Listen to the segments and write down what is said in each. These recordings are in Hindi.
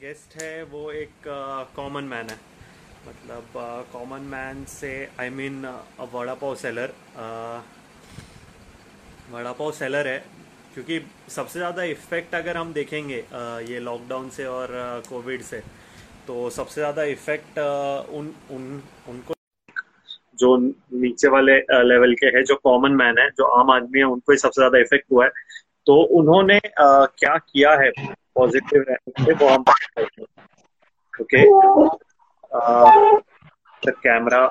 गेस्ट है वो एक कॉमन मैन है। मतलब कॉमन मैन से I mean vada pav seller vada pav seller है। क्योंकि सबसे ज़्यादा इफ़ेक्ट अगर हम देखेंगे uh, ये लॉकडाउन से और कोविड uh, से तो सबसे ज़्यादा इफ़ेक्ट uh, उन उन उनको जो नीचे वाले लेवल के हैं जो कॉमन मैन है जो आम आदमी है उनको ही सबसे ज़्यादा इफ़ेक्ट हुआ है। तो उन्होंने आ, क्या किया है? पॉजिटिव से वो हम ओके। The camera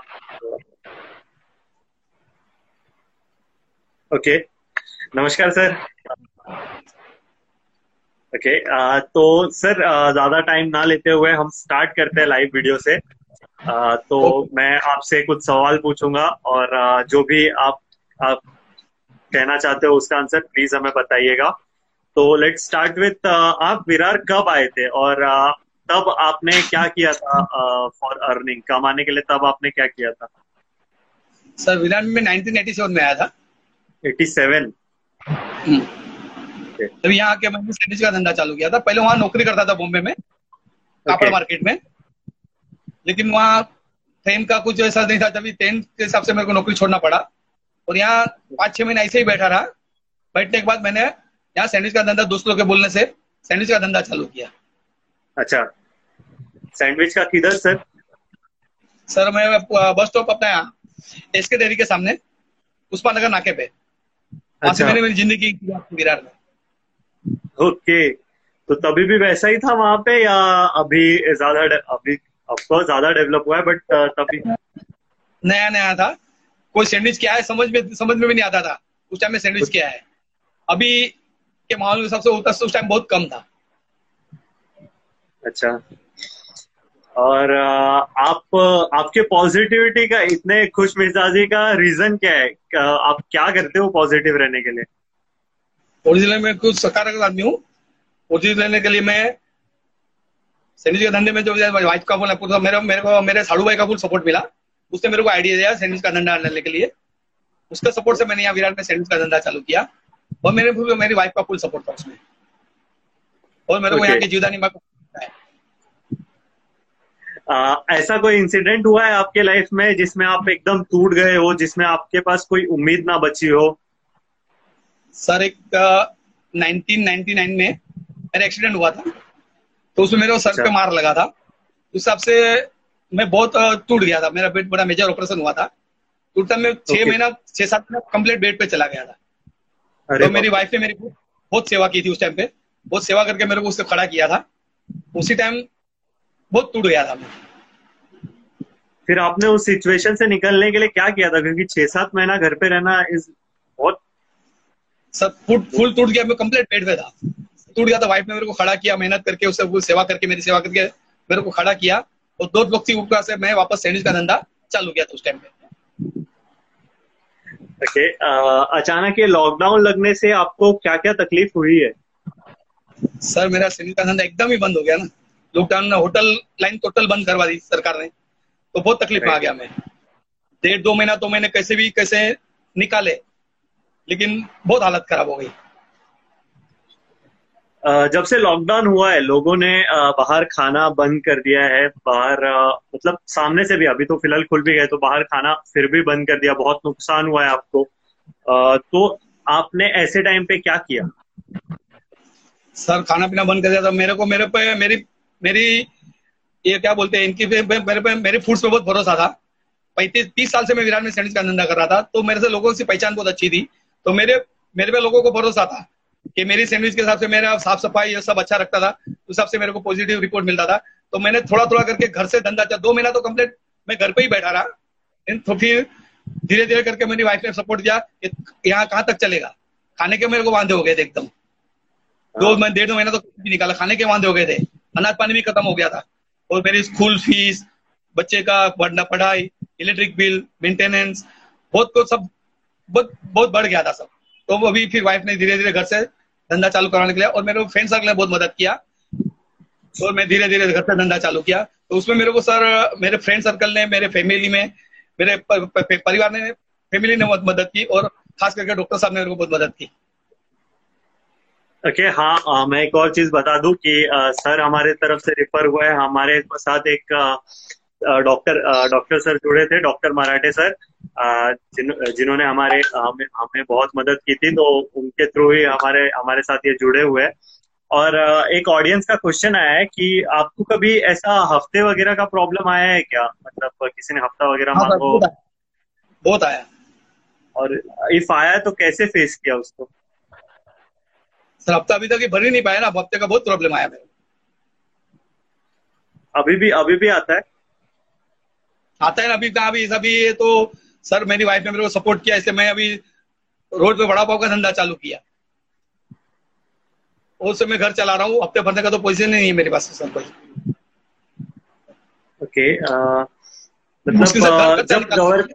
okay. नमस्कार सर ओके okay, तो सर ज़्यादा टाइम ना लेते हुए हम स्टार्ट करते हैं लाइव वीडियो से। आ, तो मैं आपसे कुछ सवाल पूछूँगा और जो भी आप आप कहना चाहते हो उसका आंसर प्लीज़ हमें बताइएगा। तो लेट्स स्टार्ट विथ आप विरार कब आए थे? और uh, तब आपने क्या किया था फॉर uh, अर्निंग कमाने के लिए तब आपने क्या किया था? सर विरार में 1987 में आया था। 87 हम्म। तब यहाँ आके मैंने सैंडविच का धंधा चालू किया था। पहले वहाँ नौकरी करता था बॉम्बे में कापड़ मार्केट में। लेकिन वहाँ फेम का कुछ ऐसा नहीं था तभी टेंथ के हिसाब से मेरे को नौकरी छोड़ना पड़ा। और यहाँ पाँच छह महीने ऐसे ही बैठा रहा। बैठने के बाद मैंने यहाँ सैंडविच का धंधा दोस्तों के बोलने से सैंडविच का धंधा चालू किया। अच्छा। सैंडविच का किधर सर सर मैं बस स्टॉप अपना यहाँ। एस के डेयरी के सामने पुष्पा नगर नाके पे। अच्छा। मैंने मेरी ज़िंदगी विरार में। ओके। तो तभी भी वैसा ही था वहाँ पे या अभी ज़्यादा अभी ऑफकोर्स ज़्यादा डेवलप हुआ है बट तभी? नया नया था। कोई सैंडविच क्या है समझ में समझ में भी नहीं आता था। उस टाइम में सैंडविच क्या है। अभी के माहौल में सबसे उस टाइम बहुत कम था। अच्छा। और आप आपके पॉजिटिविटी का इतने खुश मिजाजी का रीजन क्या है? आप क्या करते हो पॉजिटिव रहने के लिए? ओरिजिनल में कुछ सकारात्मक आदमी हूँ। ओरिजिनल रहने के लिए मैं सैंडविच के धंधे में जो वाइफ का फुल मेरे मेरे को मेरे साड़ू भाई का फुल सपोर्ट मिला। उसने मेरे को आइडिया दिया सैंडविच का धंधा डालने के लिए। उसके सपोर्ट से मैंने यहाँ विराट में सैंडविच का धंधा चालू किया। और मेरे मेरी वाइफ का फुल सपोर्ट था उसमें। और मेरे को यहाँ की जीवदानी माँ ऐसा कोई इंसिडेंट हुआ है आपके लाइफ में जिसमें आप एकदम टूट गए हो जिसमें आपके पास कोई उम्मीद ना बची हो? सर एक नाइनटीन नाइनटी नाइन में मेरा एक्सीडेंट हुआ था। तो उसमें मेरे को सर अच्छा। पे मार लगा था। उस हिसाब से मैं बहुत टूट गया था। मेरा पेट बड़ा मेजर ऑपरेशन हुआ था। टूटता मैं छह महीना छह सात महीना कंप्लीट बेड पे चला गया था। तो मेरी वाइफ ने मेरी बहुत सेवा की थी उस टाइम पे। बहुत सेवा करके मेरे को उससे खड़ा किया था। उसी टाइम बहुत टूट गया था। मैं फिर आपने उस सिचुएशन से निकलने के लिए क्या किया था? क्योंकि छह सात महीना घर पे रहना इज़ बहुत सब फुल फुल टूट गया मैं कंप्लीट बेड पे था। टूट गया था वाइफ ने मेरे को खड़ा किया मेहनत करके उससे सेवा करके मेरी सेवा करके मेरे को खड़ा किया। और दो वक्त की उपकार से मैं वापस सैंडविच का धंधा चालू किया था उस टाइम पे। ओके okay, अचानक ये लॉकडाउन लगने से आपको क्या क्या तकलीफ़ हुई है? सर मेरा सैंडविच का धंधा एकदम ही बंद हो गया ना। लॉकडाउन ने होटल लाइन टोटल बंद करवा दी सरकार ने। तो बहुत तकलीफ़ में आ गया मैं। डेढ़ दो महीना तो मैंने कैसे भी कैसे निकाले लेकिन बहुत हालत खराब हो गई। जब से लॉकडाउन हुआ है लोगों ने बाहर खाना बंद कर दिया है बाहर मतलब सामने से भी अभी तो फ़िलहाल खुल भी गए तो बाहर खाना फिर भी बंद कर दिया बहुत नुकसान हुआ है आपको। तो आपने ऐसे टाइम पे क्या किया? सर खाना पीना बंद कर दिया था। मेरे को मेरे पे मेरी मेरी ये क्या बोलते हैं इनकी मेरे पे मेरे फूड्स पे बहुत भरोसा था। पैंतीस तीस साल से मैं विराट में सैंडविच का धंधा कर रहा था तो मेरे से लोगों की पहचान बहुत अच्छी थी। तो मेरे मेरे पे लोगों को भरोसा था कि मेरी सैंडविच के हिसाब से मेरा साफ़ सफ़ाई ये सब अच्छा रखता था तो हिसाब से मेरे को पॉजिटिव रिपोर्ट मिलता था। तो मैंने थोड़ा थोड़ा करके घर से धंधा किया। दो महीना तो कंप्लीट मैं घर पे ही बैठा रहा। तो फिर धीरे धीरे करके मेरी वाइफ ने सपोर्ट किया यहाँ कहाँ तक चलेगा। खाने के मेरे को वांधे हो गए थे एकदम। दो हाँ। महीने डेढ़ दो महीना तो निकाला। खाने के वांधे हो गए थे। अनाज पानी भी खत्म हो गया था। और मेरी स्कूल फ़ीस, बच्चे का पढ़ना पढ़ाई, इलेक्ट्रिक बिल मेंटेनेंस बहुत कुछ सब बहुत बहुत बढ़ गया था सब। तो वो अभी फिर वाइफ ने धीरे धीरे घर से धंधा चालू कराने के लिए और मेरे फ्रेंड सर्कल ने बहुत मदद किया। और मैं धीरे धीरे घर से धंधा चालू किया। तो उसमें मेरे को सर, मेरे फ्रेंड सर्कल ने, मेरे फैमिली में, मेरे परिवार ने फैमिली ने बहुत मदद की और खास करके डॉक्टर साहब ने मेरे को बहुत मदद की। ओके okay, हाँ आ, मैं एक और चीज़ बता दूँ कि आ, सर हमारे तरफ़ से रिफर हुआ है। हमारे साथ एक डॉक्टर डॉक्टर सर जुड़े थे डॉक्टर मराठे सर जिन, जिन्होंने हमारे हमें हमें बहुत मदद की थी तो उनके थ्रू ही हमारे हमारे साथ ये जुड़े हुए हैं। और एक ऑडियंस का क्वेश्चन आया है कि आपको कभी ऐसा हफ़्ते वगैरह का प्रॉब्लम आया है क्या? मतलब किसी ने हफ़्ता वगैरह हाँ, मांगो बहुत आया। और इफ़ आया तो कैसे फेस किया उसको? सर हफ़्ता अभी तक भर ही नहीं पाया ना हफ़्ते का बहुत प्रॉब्लम आया मेरे अभी भी अभी भी आता है? आता है ना अभी कहा अभी अभी तो सर मेरी वाइफ ने मेरे को सपोर्ट किया इसलिए मैं अभी रोड पे बड़ा पाव का धंधा चालू किया। उससे मैं घर चला रहा हूँ हफ़्ते भरने का तो पैसे नहीं है मेरे पास सर कोई। ओके okay, uh, मतलब जब गवर्नमेंट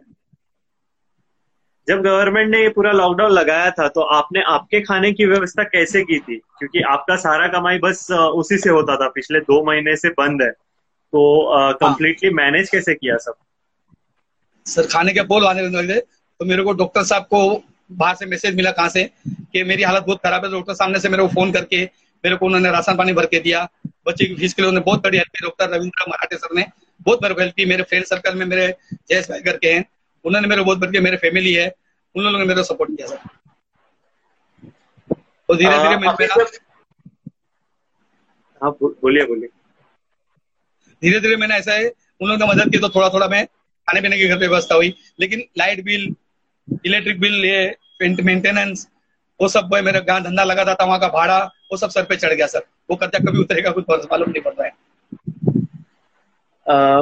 जब गवर्नमेंट ने ये पूरा लॉकडाउन लगाया था तो आपने आपके खाने की व्यवस्था कैसे की थी? क्योंकि आपका सारा कमाई बस उसी से होता था पिछले दो महीने से बंद है। तो कम्प्लीटली मैनेज कैसे किया सब? सर खाने के बोल आने लगे। तो मेरे को डॉक्टर साहब को बाहर से मैसेज मिला कहाँ से कि मेरी हालत बहुत खराब है। तो डॉक्टर सामने से मेरे को फ़ोन करके मेरे को उन्होंने राशन पानी भर के दिया। बच्चे की फ़ीस के लिए उन्होंने बहुत बड़ी हेल्प की। डॉक्टर रविंद्र मराठे सर ने बहुत मेरे को हेल्प की। मेरे फ्रेंड सर्कल में मेरे जयस भाई करके हैं। उन्होंने मेरे बहुत बढ़ मेरे फैमिली है। उन लोगों ने मेरे सपोर्ट किया सर तो धीरे धीरे मैंने हाँ बोलिए बोलिए। धीरे धीरे मैंने ऐसा है उन लोगों ने मदद की तो थोड़ा थोड़ा मैं खाने पीने की घर पे व्यवस्था हुई। लेकिन लाइट बिल इलेक्ट्रिक बिल ये मेंटेनेंस वो सब मेरा गाँव धंधा लगा था वहाँ का भाड़ा वो सब सर पे चढ़ गया सर। वो कर्जा कभी उतरेगा कुछ मालूम नहीं पड़ रहा है। आ,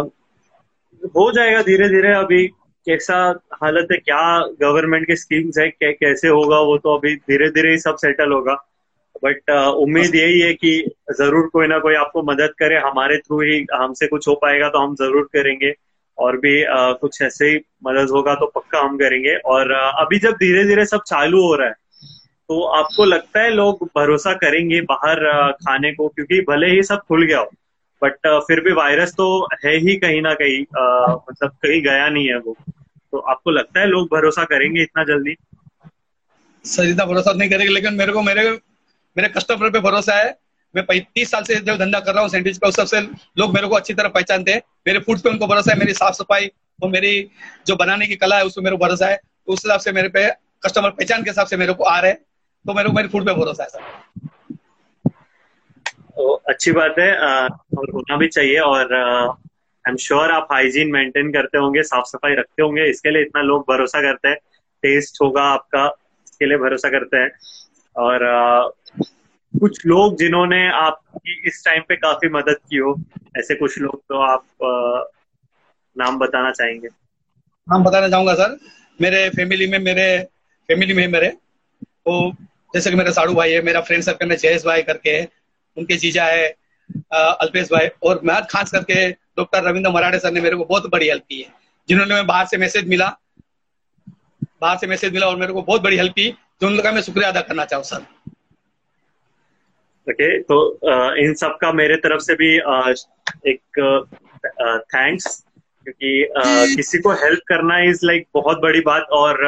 हो जाएगा धीरे धीरे अभी। कैसा हालत है क्या गवर्नमेंट के स्कीम्स है कै, कैसे होगा वो तो अभी धीरे धीरे ही सब सेटल होगा। बट उम्मीद यही है कि ज़रूर कोई ना कोई आपको मदद करे हमारे थ्रू ही हमसे कुछ हो पाएगा तो हम ज़रूर करेंगे। और भी आ, कुछ ऐसे ही मदद होगा तो पक्का हम करेंगे। और आ, अभी जब धीरे धीरे सब चालू हो रहा है तो आपको लगता है लोग भरोसा करेंगे बाहर खाने को? क्योंकि भले ही सब खुल गया हो बट फिर भी वायरस तो है ही कहीं ना कहीं मतलब कहीं गया नहीं है वो। तो आपको लगता है लोग भरोसा करेंगे इतना जल्दी? सर इतना भरोसा नहीं करेंगे लेकिन मेरे को मेरे मेरे कस्टमर पे भरोसा है। मैं पैंतीस साल से जब धंधा कर रहा हूँ सैंडविच का उस सबसे लोग मेरे को अच्छी तरह पहचानते हैं। मेरे फ़ूड पे उनको भरोसा है मेरी साफ़ सफ़ाई और मेरी जो बनाने की कला है उसमें मेरे को भरोसा है। तो उस हिसाब से मेरे पे कस्टमर पहचान के हिसाब से मेरे को आ रहे हैं। तो मेरे को मेरे फ़ूड पे भरोसा है सर। तो अच्छी बात है और होना भी चाहिए और आई एम श्योर आप हाइजीन मेंटेन करते होंगे साफ़ सफ़ाई रखते होंगे इसके लिए इतना लोग भरोसा करते हैं। टेस्ट होगा आपका इसके लिए भरोसा करते हैं। और आ, कुछ लोग जिन्होंने आपकी इस टाइम पे काफ़ी मदद की हो ऐसे कुछ लोग तो आप आ, नाम बताना चाहेंगे? नाम बताना चाहूँगा सर। मेरे फैमिली में मेरे फैमिली में मेरे। वो जैसे कि मेरा साड़ू भाई है मेरा फ्रेंड सर्कल में जयेश भाई करके है उनके जीजा है अल्पेश भाई। और मैं खास करके डॉक्टर रविंद्र मराठे सर ने मेरे को बहुत बड़ी हेल्प की है। जिन्होंने मैं बाहर से मैसेज मिला बाहर से मैसेज मिला और मेरे को बहुत बड़ी हेल्प की। तो उनका मैं शुक्रिया अदा करना चाहूँ सर। ओके okay, तो इन सब का मेरे तरफ़ से भी एक थैंक्स क्योंकि किसी को हेल्प करना इज़ लाइक बहुत बड़ी बात और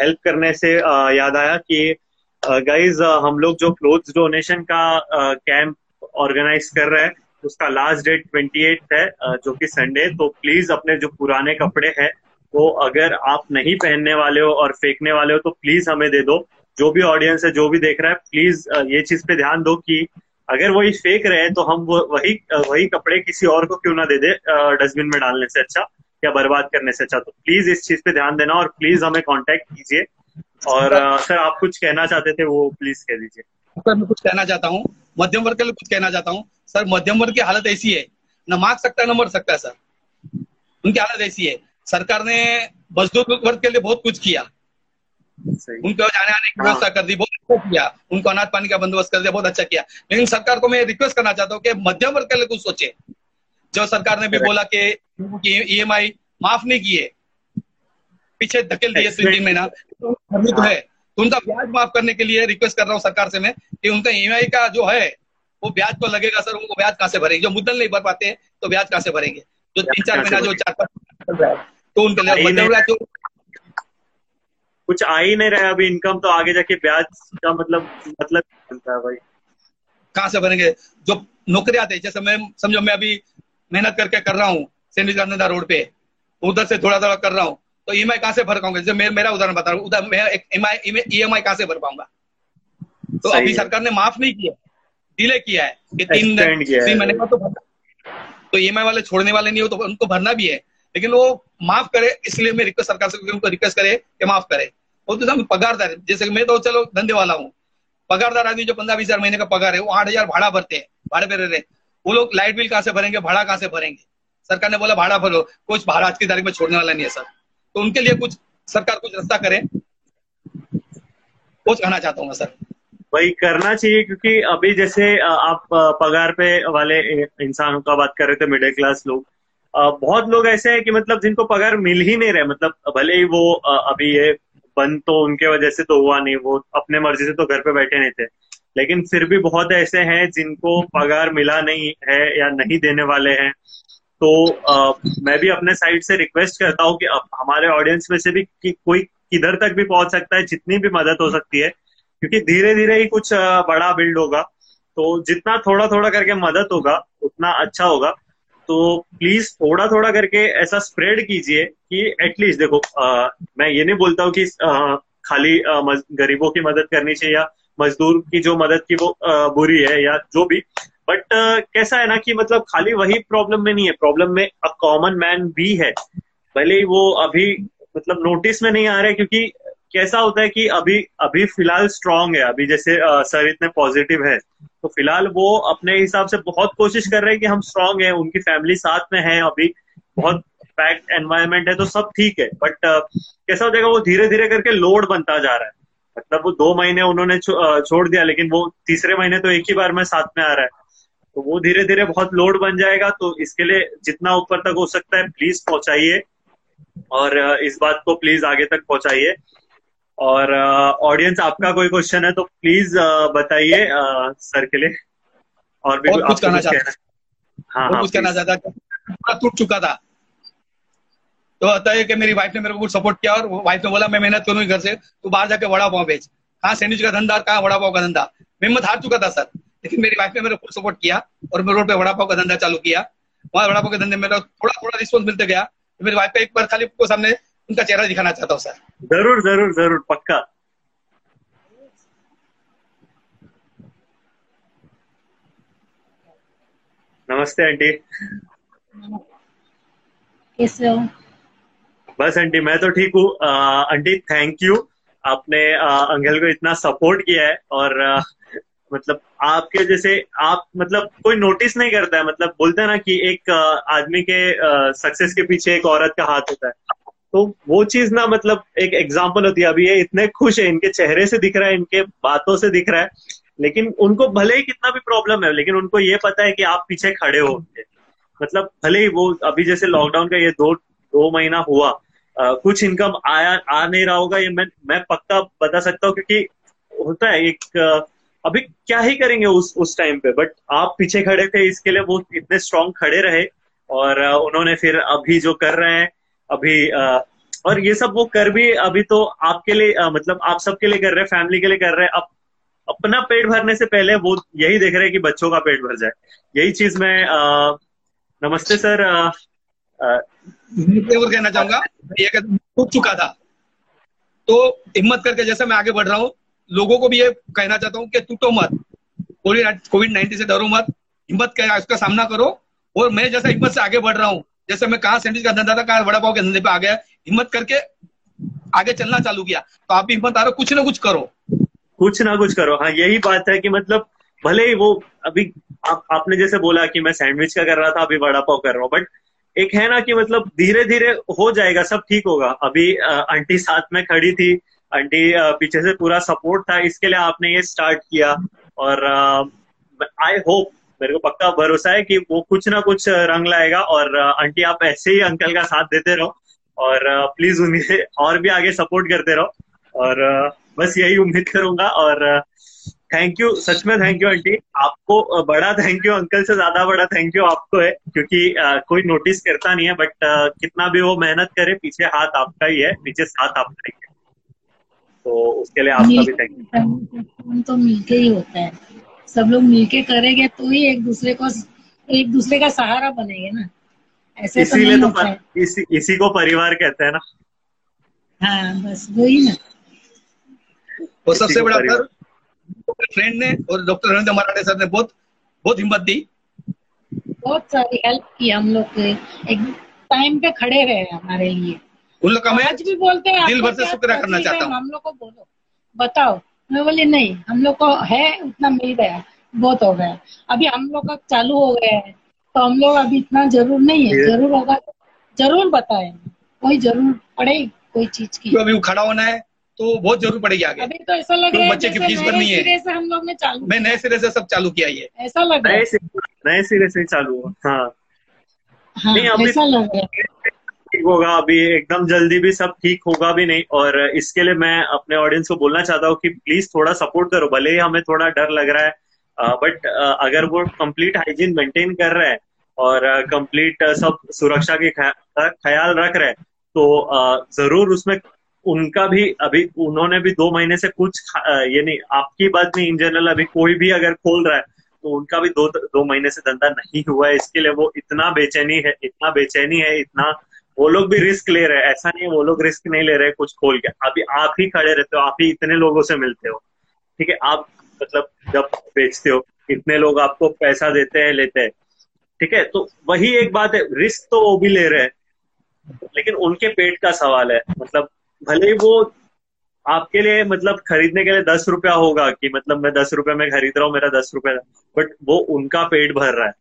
हेल्प करने से याद आया कि गाइज़ हम लोग जो क्लोथ डोनेशन का कैंप ऑर्गेनाइज कर रहे हैं उसका लास्ट डेट ट्वेंटी एट है जो कि संडे तो प्लीज़ अपने जो पुराने कपड़े हैं वो अगर आप नहीं पहनने वाले हो और फेंकने वाले हो तो प्लीज़ हमें दे दो। जो भी ऑडियंस है जो भी देख रहा है प्लीज़ ये चीज़ पे ध्यान दो कि अगर वही फेंक रहे हैं तो हम वो वही वही कपड़े किसी और को क्यों ना दे दे डस्टबिन में डालने से अच्छा या बर्बाद करने से अच्छा। तो प्लीज़ इस चीज़ पे ध्यान देना और प्लीज़ हमें कांटेक्ट कीजिए। और सर आप कुछ कहना चाहते थे वो प्लीज़ कह दीजिए। सर मैं कुछ कहना चाहता हूँ मध्यम वर्ग के लिए कुछ कहना चाहता हूँ। सर मध्यम वर्ग की हालत ऐसी है। न मांग सकता है न मर सकता है सर। उनकी हालत ऐसी है। सरकार ने मजदूर वर्ग के लिए बहुत कुछ किया। उनको जाने आने की व्यवस्था हाँ। कर दी बहुत अच्छा किया। उनको अनाज पानी का बंदोबस्त कर दिया बहुत अच्छा किया। लेकिन सरकार को मैं रिक्वेस्ट करना चाहता हूँ कि मध्यम वर्ग के लिए कुछ सोचे। जो सरकार ने भी बोला कि ई एम आई माफ़ नहीं किए। पीछे धकेल दिए तीन महीना। तो है। उनका ब्याज माफ़ करने के लिए रिक्वेस्ट कर रहा हूँ सरकार से मैं कि उनका ईएमआई का जो है वो ब्याज तो लगेगा सर उनको ब्याज कहाँ से भरेंगे? जो मुद्दल नहीं भर पाते तो ब्याज कहाँ से भरेंगे? जो तीन चार महीना जो चार पाँच तो उनके लिए कुछ आ ही नहीं रहा अभी इनकम तो आगे जाके ब्याज का मतलब मतलब बनता है भाई? कहाँ से भरेंगे? जो नौकरी आते जैसे मैं समझो मैं अभी मेहनत करके कर रहा हूँ सैंडविच रोड पे उधर से थोड़ा थोड़ा कर रहा हूँ तो ई कहाँ से भर पाऊँगा जैसे मैं मेरा उदाहरण बता रहा हूँ। उधर मैं ई एम आई कहाँ से भर पाऊँगा? तो अभी सरकार ने माफ़ नहीं किया। डिले किया है कि तीन तीन महीने का तो तो ईएमआई वाले छोड़ने वाले नहीं हो तो उनको भरना भी है। लेकिन वो माफ़ करे इसलिए मैं रिक्वेस्ट सरकार से उनको रिक्वेस्ट करे कि माफ़ करे। वो तो पगारदार जैसे मैं तो चलो धंधे वाला हूँ। पगारदार आदमी जो पंद्रह बीस हज़ार महीने का पगार है वो आठ हज़ार भाड़ा भरते हैं। भाड़े पे रह रहे वो लोग लाइट बिल कहाँ से भरेंगे? भाड़ा कहाँ से भरेंगे? सरकार ने बोला भाड़ा भरो। कुछ भाड़ा आज की तारीख में छोड़ने वाला नहीं है सर। तो उनके लिए कुछ, सरकार कुछ रास्ता करे। कुछ कहना चाहता हूँ सर। वही करना चाहिए, क्योंकि अभी जैसे आप पगार पे वाले इंसानों का बात कर रहे थे मिडिल क्लास लोग। बहुत लोग ऐसे हैं कि मतलब जिनको पगार मिल ही नहीं रहे मतलब भले ही वो अभी ये बंद तो उनके वजह से तो हुआ नहीं, वो अपने मर्ज़ी से तो घर पे बैठे नहीं थे। लेकिन फिर भी बहुत ऐसे हैं जिनको पगार मिला नहीं है या नहीं देने वाले हैं। तो आ, मैं भी अपने साइड से रिक्वेस्ट करता हूँ कि हमारे ऑडियंस में से भी कि कोई किधर तक भी पहुँच सकता है जितनी भी मदद हो सकती है क्योंकि धीरे धीरे ही कुछ बड़ा बिल्ड होगा। तो जितना थोड़ा थोड़ा करके मदद होगा उतना अच्छा होगा। तो प्लीज़ थोड़ा थोड़ा करके ऐसा स्प्रेड कीजिए कि एटलीस्ट देखो आ, मैं ये नहीं बोलता हूँ कि आ, खाली आ, गरीबों की मदद करनी चाहिए या मजदूर की जो मदद की वो आ, बुरी है या जो भी बट uh, कैसा है ना कि मतलब खाली वही प्रॉब्लम में नहीं है। प्रॉब्लम में अ कॉमन मैन भी है। भले ही वो अभी मतलब नोटिस में नहीं आ रहे क्योंकि कैसा होता है कि अभी अभी फ़िलहाल स्ट्रांग है। अभी जैसे सर इतने पॉजिटिव है। तो फ़िलहाल वो अपने हिसाब से बहुत कोशिश कर रहे हैं कि हम स्ट्रांग है उनकी फैमिली साथ में है अभी। बहुत पैक्ड एनवायरमेंट है तो सब ठीक है। बट कैसा हो जाएगा वो धीरे धीरे करके लोड बनता जा रहा है। मतलब वो दो महीने उन्होंने छो, छोड़ दिया लेकिन वो तीसरे महीने तो एक ही बार में साथ में आ रहा है। तो वो धीरे धीरे बहुत लोड बन जाएगा तो इसके लिए जितना ऊपर तक हो सकता है प्लीज़ पहुंचाइए। और इस बात को प्लीज़ आगे तक पहुंचाइए। और ऑडियंस आपका कोई क्वेश्चन है तो प्लीज़ बताइए सर के लिए। और भी और कुछ कहना चाहता हाँ। हाँ कुछ कहना चाहता टूट चुका था। तो होता है कि मेरी वाइफ ने मेरे को सपोर्ट किया और वाइफ ने बोला मैं मेहनत करूँगी घर से तू बाहर जाके वड़ा पाव बेच। कहा सैंडविच का धंधा कहा वड़ा पाव का धंधा? मैं मत हार चुका था सर लेकिन मेरी वाइफ ने मेरे फुल सपोर्ट किया और मैं रोड पे वड़ा पाव का धंधा चालू किया। वहाँ वड़ा पाव के धंधे में थोड़ा थोड़ा रिस्पॉन्स मिलते गया। तो मेरी वाइफ का एक बार खाली को सामने उनका चेहरा दिखाना चाहता हूँ सर ज़रूर ज़रूर ज़रूर पक्का। नमस्ते आंटी। कैसे हो? बस आंटी मैं तो ठीक हूँ। आंटी थैंक यू आपने अंकल को इतना सपोर्ट किया है और मतलब आपके जैसे आप मतलब कोई नोटिस नहीं करता है मतलब बोलते हैं ना कि एक आदमी के सक्सेस के पीछे एक औरत का हाथ होता है। तो वो चीज़ ना मतलब एक एग्ज़ाम्पल होती है। अभी ये इतने खुश है इनके चेहरे से दिख रहा है इनके बातों से दिख रहा है लेकिन उनको भले ही कितना भी प्रॉब्लम है लेकिन उनको ये पता है कि आप पीछे खड़े हो मतलब भले ही वो अभी जैसे लॉकडाउन का ये दो दो महीना हुआ आ, कुछ इनकम आया आ नहीं रहा होगा ये मैं मैं पक्का बता सकता हूँ क्योंकि होता है एक अभी क्या ही करेंगे उस उस टाइम पे? बट आप पीछे खड़े थे, इसके लिए वो इतने स्ट्रांग खड़े रहे और उन्होंने फिर अभी जो कर रहे हैं, अभी और ये सब वो कर भी अभी तो आपके लिए मतलब आप सबके लिए कर रहे हैं फैमिली के लिए कर रहे हैं। अब अपना पेट भरने से पहले वो यही देख रहे हैं कि बच्चों का पेट भर जाए। यही चीज़ मैं नमस्ते सर मैं और कहना चाहूँगा चुका था। तो हिम्मत करके जैसे मैं आगे बढ़ रहा हूँ लोगों को भी ये कहना चाहता हूँ कि टूटो मत कोविड नाइन्टीन से डरो मत हिम्मत कर उसका सामना करो। और मैं जैसा हिम्मत से आगे बढ़ रहा हूँ जैसे मैं कहा सैंडविच का धंधा था कहा बड़ा पाव के धंधे पे आ गया हिम्मत करके आगे चलना चालू किया। तो आप भी हिम्मत आ रहे हो कुछ ना कुछ करो। कुछ ना कुछ करो। हाँ यही बात है कि मतलब भले ही वो अभी आप, आपने जैसे बोला कि मैं सैंडविच का कर रहा था अभी वड़ा पाव कर रहा हूँ बट एक है ना कि मतलब धीरे धीरे हो जाएगा सब ठीक होगा। अभी आंटी साथ में खड़ी थी आंटी पीछे से पूरा सपोर्ट था इसके लिए आपने ये स्टार्ट किया। और आई होप मेरे को पक्का भरोसा है कि वो कुछ ना कुछ रंग लाएगा और आंटी आप ऐसे ही अंकल का साथ देते रहो। और प्लीज़ उन्हें और भी आगे सपोर्ट करते रहो। और बस यही उम्मीद करूँगा और थैंक यू सच में थैंक यू आंटी। आपको बड़ा थैंक यू अंकल से ज़्यादा बड़ा थैंक यू आपको है क्योंकि uh, कोई नोटिस करता नहीं है बट uh, कितना भी वो मेहनत करे पीछे हाथ आपका ही है पीछे साथ आपका ही है। तो उसके लिए आपका भी थैंक यू तो मिलके ही होता है। सब लोग मिलके करेंगे तो ही एक दूसरे को एक दूसरे का सहारा बनेंगे ना। ऐसे तो इसीलिए तो, तो इसी इसी को परिवार कहते हैं ना। हाँ बस वही ना। वो सबसे बड़ा फ्रेंड ने और डॉक्टर रविंद्र मराठे सर ने बहुत बहुत हिम्मत दी। बहुत सारी हेल्प की हम लोग एक टाइम पे खड़े रहे हमारे लिए। उन लोग का मैं आज भी बोलते हैं दिल भर से शुक्रिया करना चाहता हूँ। हम लोग को बोलो। बताओ। मैं बोली नहीं हम लोग को है उतना मिल गया बहुत हो गया। अभी हम लोग का चालू हो गया है तो हम लोग अभी इतना ज़रूर नहीं है। ज़रूर होगा ज़रूर बताए। कोई ज़रूर पड़े कोई चीज़ की। तो अभी खड़ा होना है तो बहुत ज़रूर पड़ेगी आगे। अभी तो ऐसा लग रहा है बच्चे की फ़ीस भरनी है? सिरे से हम लोग ने चालू मैं नए सिरे से सब चालू किया ये। ऐसा लग रहा है। नए सिरे से चालू हुआ। हाँ। हाँ नहीं अभी ऐसा लग रहा है। ठीक होगा, अभी एकदम जल्दी भी सब ठीक होगा भी नहीं। और इसके लिए मैं अपने ऑडियंस को बोलना चाहता हूँ कि प्लीज़ थोड़ा सपोर्ट करो। भले ही हमें थोड़ा डर लग रहा है बट अगर वो कंप्लीट हाइजीन मेंटेन कर रहे हैं और कंप्लीट सब सुरक्षा के ख्याल रख रहे हैं तो ज़रूर उसमें उनका भी अभी उन्होंने भी दो महीने से कुछ ये नहीं, आपकी बात नहीं इन जनरल अभी कोई भी अगर खोल रहा है तो उनका भी दो दो महीने से धंधा नहीं हुआ है। इसके लिए वो इतना बेचैनी है, इतना बेचैनी है, इतना वो लोग भी रिस्क ले रहे हैं। ऐसा नहीं है, वो लोग रिस्क नहीं ले रहे कुछ खोल के। अभी आप ही खड़े रहते हो, आप ही इतने लोगों से मिलते हो। ठीक है, आप मतलब जब बेचते हो, इतने लोग आपको पैसा देते हैं, लेते हैं। ठीक है तो वही एक बात है रिस्क तो वो भी ले रहे हैं। लेकिन उनके पेट का सवाल है। मतलब भले ही वो आपके लिए मतलब खरीदने के लिए दस रुपया होगा कि मतलब मैं दस रुपए में खरीद रहा हूँ, मेरा दस रुपया बट वो उनका पेट भर रहा है।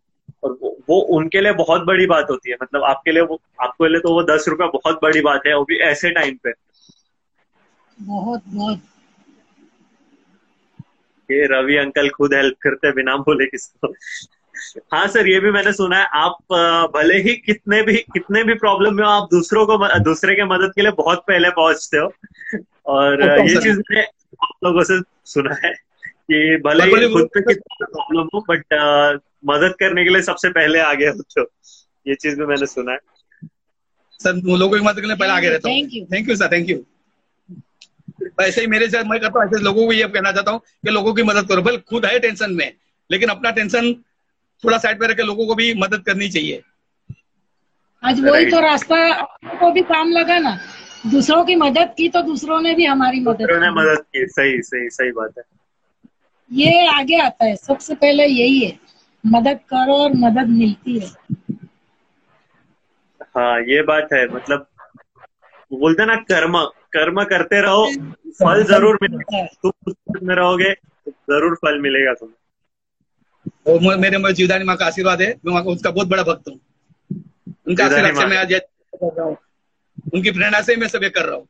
और वो, वो उनके लिए बहुत बड़ी बात होती है। मतलब आपके लिए वो आपके लिए तो वो दस रुपया बहुत बड़ी बात है वो भी ऐसे टाइम पे। बहुत बहुत। ये रवि अंकल खुद हेल्प करते बिना बोले किसको। हाँ सर ये भी मैंने सुना है आप भले ही कितने भी कितने भी प्रॉब्लम में हो आप दूसरों को दूसरे के मदद के लिए बहुत पहले पहुँचते हो। और ये चीज़ मैंने आप लोगों से सुना है कि भले ही खुद पे कितना प्रॉब्लम हो बट मदद करने के लिए सबसे पहले आगे होते हो ये चीज़ भी मैंने सुना है। सर लोगों की मदद के लिए पहले आगे रहता हूँ। Thank you sir thank you ऐसे ही मेरे साथ मैं करता हूँ ऐसे लोगों को ये कहना चाहता हूँ कि लोगों की मदद करो। भले खुद है टेंशन में लेकिन अपना टेंशन थोड़ा साइड पे रख के लोगों को भी मदद करनी चाहिए। आज वही तो रास्ता को भी काम लगा ना। दूसरों की मदद की तो दूसरों ने भी हमारी मदद ने मदद की सही सही सही बात है। ये आगे आता है सबसे पहले यही है। मदद करो और मदद मिलती है। हाँ ये बात है मतलब बोलते ना कर्म कर्म करते रहो फल ज़रूर मिलेगा। तुम में रहोगे ज़रूर फल मिलेगा तुम्हें। और मेरे में जीवदानी माँ का आशीर्वाद है मैं उसका बहुत बड़ा भक्त हूँ। उनका आशीर्वाद से मैं। आज कर रहा हूँ। उनकी प्रेरणा से मैं सब ये कर रहा हूँ।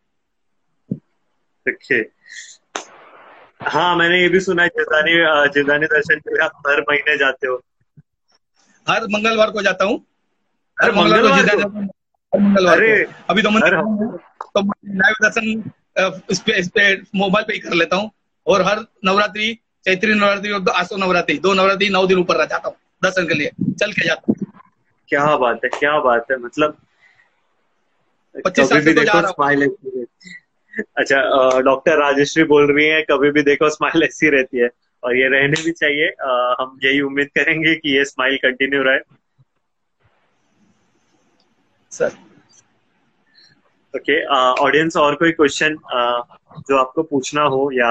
हाँ मैंने ये भी सुना है जिदानी जिदानी दर्शन के लिए आप हर महीने जाते हो। हर मंगलवार को जाता हूँ। हर मंगलवार को हर मंगलवार अभी तो मंदिर तो लाइव दर्शन इस पे इस पे मोबाइल पे ही कर लेता हूँ। और हर नवरात्रि चैत्री नवरात्रि और आसो नवरात्रि दो नवरात्रि नौ दिन ऊपर रह जाता हूँ दर्शन के लिए चल के जाता हूँ। क्या बात है क्या बात है मतलब पच्चीस साल से तो जा रहा हूँ। अच्छा डॉक्टर राजेश्वरी बोल रही है कभी भी देखो स्माइल ऐसी रहती है। और ये रहने भी चाहिए। आ, हम यही उम्मीद करेंगे कि ये स्माइल कंटिन्यू रहे। सर। ओके ऑडियंस और कोई क्वेश्चन जो आपको पूछना हो या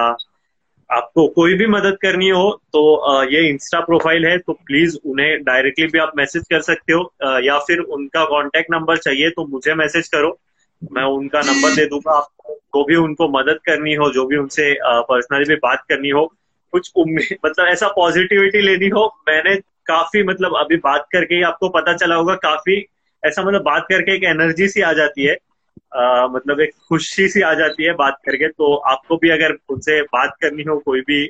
आपको कोई भी मदद करनी हो तो ये इंस्टा प्रोफ़ाइल है तो प्लीज़ उन्हें डायरेक्टली भी आप मैसेज कर सकते हो। या फिर उनका कांटेक्ट नंबर चाहिए तो मुझे मैसेज करो। मैं उनका नंबर दे दूँगा। आपको जो भी उनको मदद करनी हो जो भी उनसे पर्सनली भी बात करनी हो कुछ उम्मीद मतलब ऐसा पॉजिटिविटी लेनी हो मैंने काफ़ी मतलब अभी बात करके आपको पता चला होगा काफ़ी ऐसा मतलब बात करके एक एनर्जी सी आ जाती है आ, मतलब एक खुशी सी आ जाती है बात करके। तो आपको भी अगर उनसे बात करनी हो कोई भी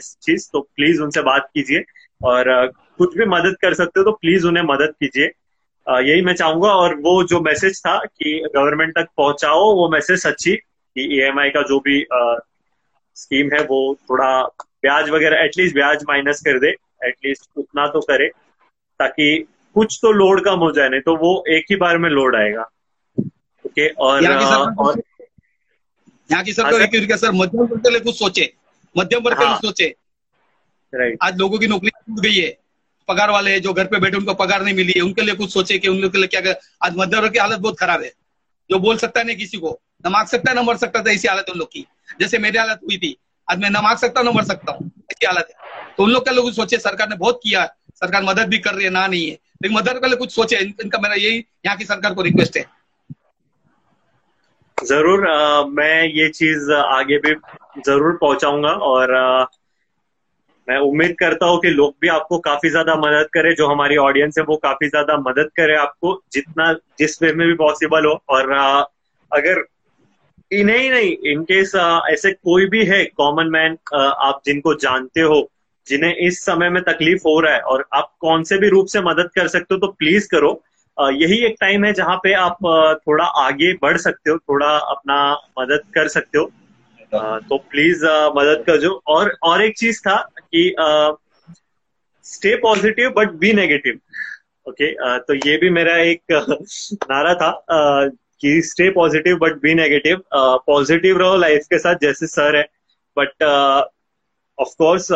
चीज़ तो प्लीज़ उनसे बात कीजिए। और कुछ भी मदद कर सकते हो तो प्लीज़ उन्हें मदद कीजिए। यही मैं चाहूँगा और वो जो मैसेज था कि गवर्नमेंट तक पहुंचाओ वो मैसेज सच्ची कि ईएमआई का जो भी आ, स्कीम है वो थोड़ा ब्याज वगैरह एटलीस्ट ब्याज माइनस कर दे एटलीस्ट उतना तो करे ताकि कुछ तो लोड कम हो जाए नहीं तो वो एक ही बार में लोड आएगा ओके और यहाँ की हाँ, सरकार सर। एक सर मध्यम वर्ग के लिए कुछ सोचे मध्यम वर्ग के लिए हाँ। सोचे राइट आज लोगों की नौकरी छूट गई है पगार वाले जो घर पे बैठे उनको पगार नहीं मिली है उनके लिए कुछ सोचे कि उन लोग के लिए क्या कर... आज मध्यम वर्ग की हालत बहुत खराब है जो बोल सकता है नहीं किसी को न मांग सकता है न मर सकता था ऐसी हालत उन लोग की जैसे मेरी हालत हुई थी आज मैं न मांग सकता हूँ न मर सकता हूँ। ऐसी हालत है। तो उन लोग के कुछ सोचे सरकार ने बहुत किया सरकार मदद भी कर रही है ना नहीं है। लेकिन मदद के लिए कुछ सोचे इनका मेरा यही यहाँ की सरकार को रिक्वेस्ट है। ज़रूर अ, मैं ये चीज़ आगे भी ज़रूर पहुंचाऊँगा और अ, मैं उम्मीद करता हूँ कि लोग भी आपको काफ़ी ज़्यादा मदद करें। जो हमारी ऑडियंस है वो काफ़ी ज़्यादा मदद करे आपको जितना जिस वे में भी पॉसिबल हो। और अ, अगर नहीं नहीं इनकेस ऐसे कोई भी है कॉमन मैन आप जिनको जानते हो, जिन्हें इस समय में तकलीफ़ हो रहा है, और आप कौन से भी रूप से मदद कर सकते हो तो प्लीज़ करो। यही एक टाइम है जहाँ पे आप थोड़ा आगे बढ़ सकते हो, थोड़ा अपना मदद कर सकते हो। तो प्लीज़ मदद करजो। और और एक चीज़ था कि stay positive but be negative okay तो ये भी मेरा एक नारा था। कि stay positive but be negative positive रहो लाइफ के साथ जैसे सर है. But of course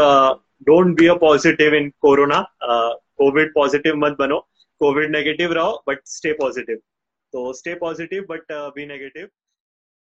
don't be a positive in corona covid positive मत बनो. कोविड नेगेटिव रहो बट स्टे पॉजिटिव तो stay positive but be negative